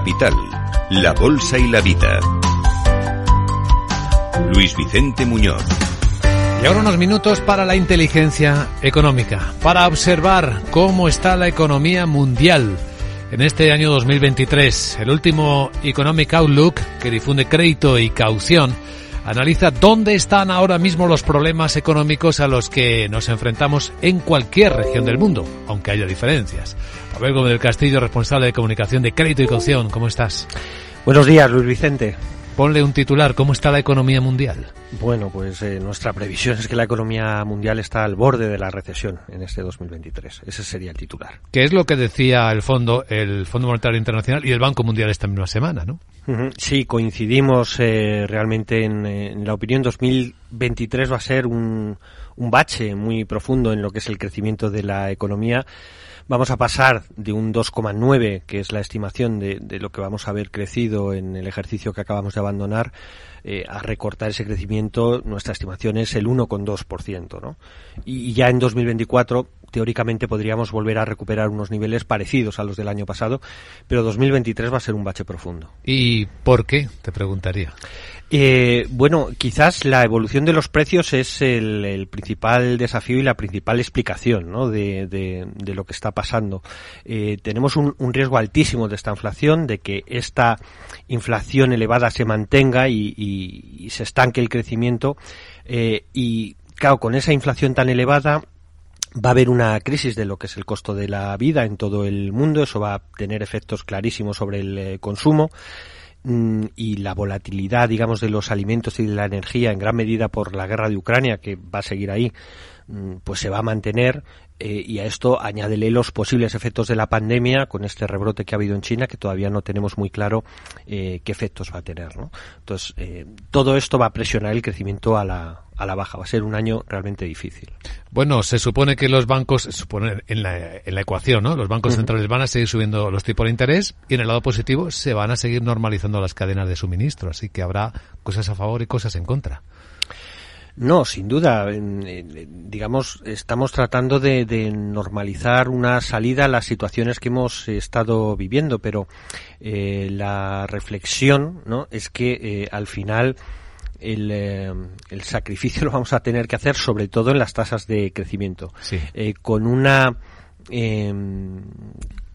Capital, la Bolsa y la Vida. Luis Vicente Muñoz. Y ahora unos minutos para la inteligencia económica, para observar cómo está la economía mundial en este año 2023. El último Economic Outlook, que difunde crédito y caución, analiza dónde están ahora mismo los problemas económicos a los que nos enfrentamos en cualquier región del mundo, aunque haya diferencias. Abel Gómez del Castillo, responsable de comunicación de crédito y caución, ¿cómo estás? Buenos días, Luis Vicente. Ponle un titular, ¿cómo está la economía mundial? Bueno, pues eh, nuestra previsión es que la economía mundial está al borde de la recesión en este 2023. Ese sería el titular. ¿Qué es lo que decía el fondo, el Fondo Monetario Internacional y el Banco Mundial esta misma semana, no? Sí, coincidimos eh, realmente en, en, la opinión 2023 va a ser un, un bache muy profundo en lo que es el crecimiento de la economía vamos a pasar de un 2,9, que es la estimación de, de, lo que vamos a haber crecido en el ejercicio que acabamos de abandonar, eh, a recortar ese crecimiento. Nuestra estimación es el 1,2%. ¿no? Y ya en 2024 teóricamente podríamos volver a recuperar unos niveles parecidos a los del año pasado, pero 2023 va a ser un bache profundo. ¿Y por qué? Te preguntaría. Eh, bueno, quizás la evolución de los precios es el, el principal desafío y la principal explicación ¿no? de, de, de, lo que está pasando. Eh, tenemos un, un, riesgo altísimo de esta inflación, de que esta inflación elevada se mantenga y, y, y se estanque el crecimiento. Eh, y claro, con esa inflación tan elevada, va a haber una crisis de lo que es el costo de la vida en todo el mundo. Eso va a tener efectos clarísimos sobre el eh, consumo mm, y la volatilidad, digamos, de los alimentos y de la energía, en gran medida por la guerra de Ucrania, que va a seguir ahí, pues se va a mantener. Eh, y a esto añádele los posibles efectos de la pandemia con este rebrote que ha habido en China, que todavía no tenemos muy claro eh, qué efectos va a tener. ¿no? Entonces, eh, todo esto va a presionar el crecimiento a la, a la baja. Va a ser un año realmente difícil. Bueno, se supone que los bancos, se supone en la, en la ecuación, ¿no? Los bancos uh -huh. centrales van a seguir subiendo los tipos de interés y en el lado positivo se van a seguir normalizando las cadenas de suministro. Así que habrá cosas a favor y cosas en contra. No, sin duda. Digamos, estamos tratando de, de, normalizar una salida a las situaciones que hemos estado viviendo, pero eh, la reflexión ¿no? es que eh, al final el, eh, el, sacrificio lo vamos a tener que hacer sobre todo en las tasas de crecimiento. Sí. Eh, con una eh,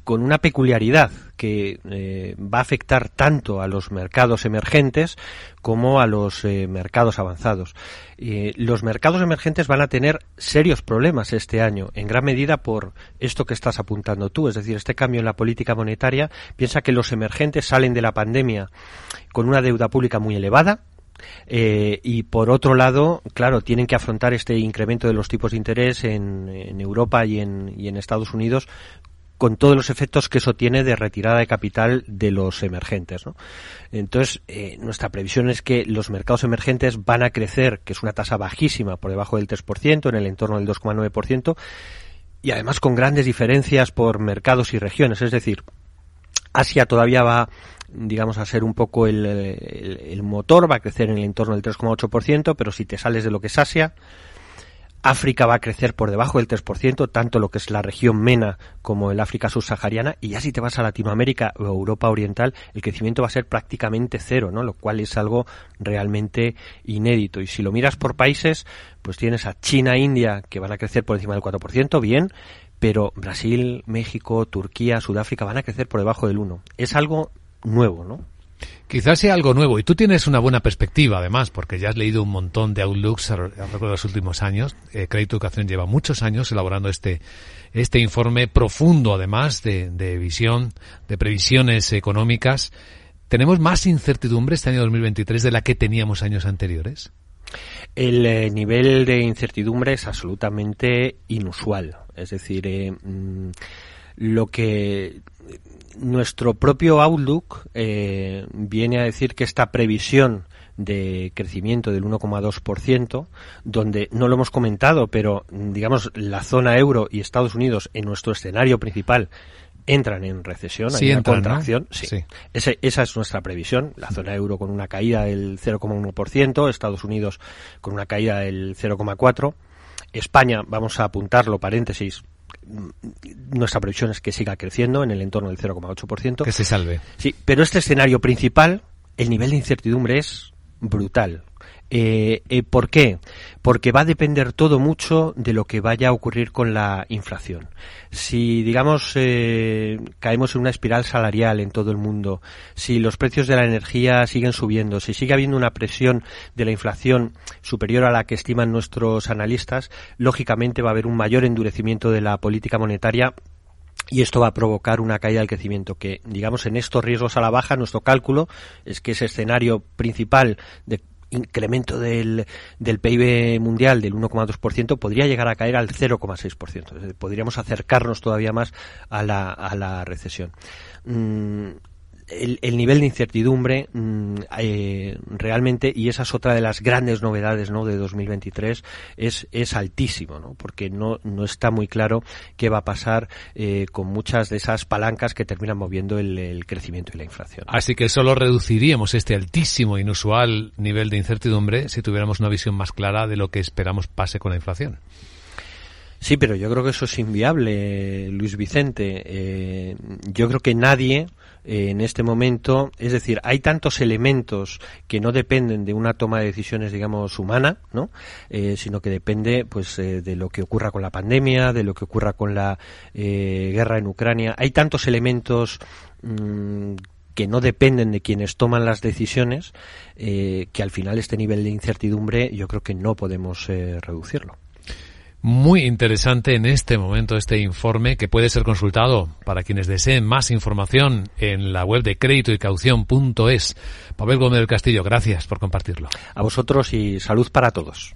con una peculiaridad que eh, va a afectar tanto a los mercados emergentes como a los eh, mercados avanzados. Eh, los mercados emergentes van a tener serios problemas este año, en gran medida por esto que estás apuntando tú, es decir, este cambio en la política monetaria. Piensa que los emergentes salen de la pandemia con una deuda pública muy elevada, eh, y por otro lado, claro, tienen que afrontar este incremento de los tipos de interés en, Europa y en Estados Unidos con todos los efectos que eso tiene de retirada de capital de los emergentes. ¿no? Entonces, eh, nuestra previsión es que los mercados emergentes van a crecer, que es una tasa bajísima, por debajo del 3%, en el entorno del 2,9%, y además con grandes diferencias por mercados y regiones. Es decir, Asia todavía va digamos, a ser un poco el, motor, va a crecer en el entorno del 3,8%, pero si te sales de lo que es Asia, África va a crecer por debajo del 3%, tanto lo que es la región MENA como el África subsahariana, y ya si te vas a Latinoamérica o Europa Oriental, el crecimiento va a ser prácticamente cero, ¿no? Lo cual es algo realmente inédito. Y si lo miras por países, pues tienes a China e India que van a crecer por encima del 4%, bien, pero Brasil, México, Turquía, Sudáfrica van a crecer por debajo del 1. Es algo nuevo, ¿no? Quizás sea algo nuevo y tú tienes una buena perspectiva además porque ya has leído un montón de outlooks a lo largo de los últimos años. Eh, Crédito Educación lleva muchos años elaborando este, este informe profundo además de, visión, de previsiones económicas. ¿Tenemos más incertidumbre este año 2023 de la que teníamos años anteriores? El eh, nivel de incertidumbre es absolutamente inusual. Es decir, eh, mmm, lo que nuestro propio Outlook eh, viene a decir que esta previsión de crecimiento del 1,2%, donde no lo hemos comentado, pero digamos la zona euro y Estados Unidos en nuestro escenario principal entran en recesión, sí, hay una contracción. ¿no? Sí. sí. Ese, esa es nuestra previsión. La zona euro con una caída del 0,1%, Estados Unidos con una caída del 0,4%. España, vamos a apuntarlo, paréntesis, nuestra previsión es que siga creciendo en el entorno del 0,8%. Que se salve. Sí, pero este escenario principal, el nivel de incertidumbre es brutal. Eh, eh, ¿Por qué? Porque va a depender todo mucho de lo que vaya a ocurrir con la inflación. Si, digamos, eh, caemos en una espiral salarial en todo el mundo, si los precios de la energía siguen subiendo, si sigue habiendo una presión de la inflación superior a la que estiman nuestros analistas, lógicamente va a haber un mayor endurecimiento de la política monetaria y esto va a provocar una caída del crecimiento que, digamos, en estos riesgos a la baja, nuestro cálculo es que ese escenario principal de incremento del, del PIB mundial del 1,2% podría llegar a caer al 0,6%. Podríamos acercarnos todavía más a la, a la recesión. Mm, el, nivel de incertidumbre mm, eh, realmente, y esa es otra de las grandes novedades ¿no? de 2023, es, es altísimo, ¿no? porque no, no está muy claro qué va a pasar eh, con muchas de esas palancas que terminan moviendo el, el, crecimiento y la inflación. Así que solo reduciríamos este altísimo, inusual nivel de incertidumbre si tuviéramos una visión más clara de lo que esperamos pase con la inflación. Sí, pero yo creo que eso es inviable, Luis Vicente. Eh, yo creo que nadie en este momento, es decir, hay tantos elementos que no dependen de una toma de decisiones, digamos, humana, ¿no? Eh, sino que depende, pues, de lo que ocurra con la pandemia, de lo que ocurra con la guerra en Ucrania. Hay tantos elementos mm, que no dependen de quienes toman las decisiones, que al final este nivel de incertidumbre yo creo que no podemos reducirlo muy interesante en este momento este informe que puede ser consultado para quienes deseen más información en la web de crédito y caución.es. Pavel Gómez del Castillo, gracias por compartirlo. A vosotros y salud para todos.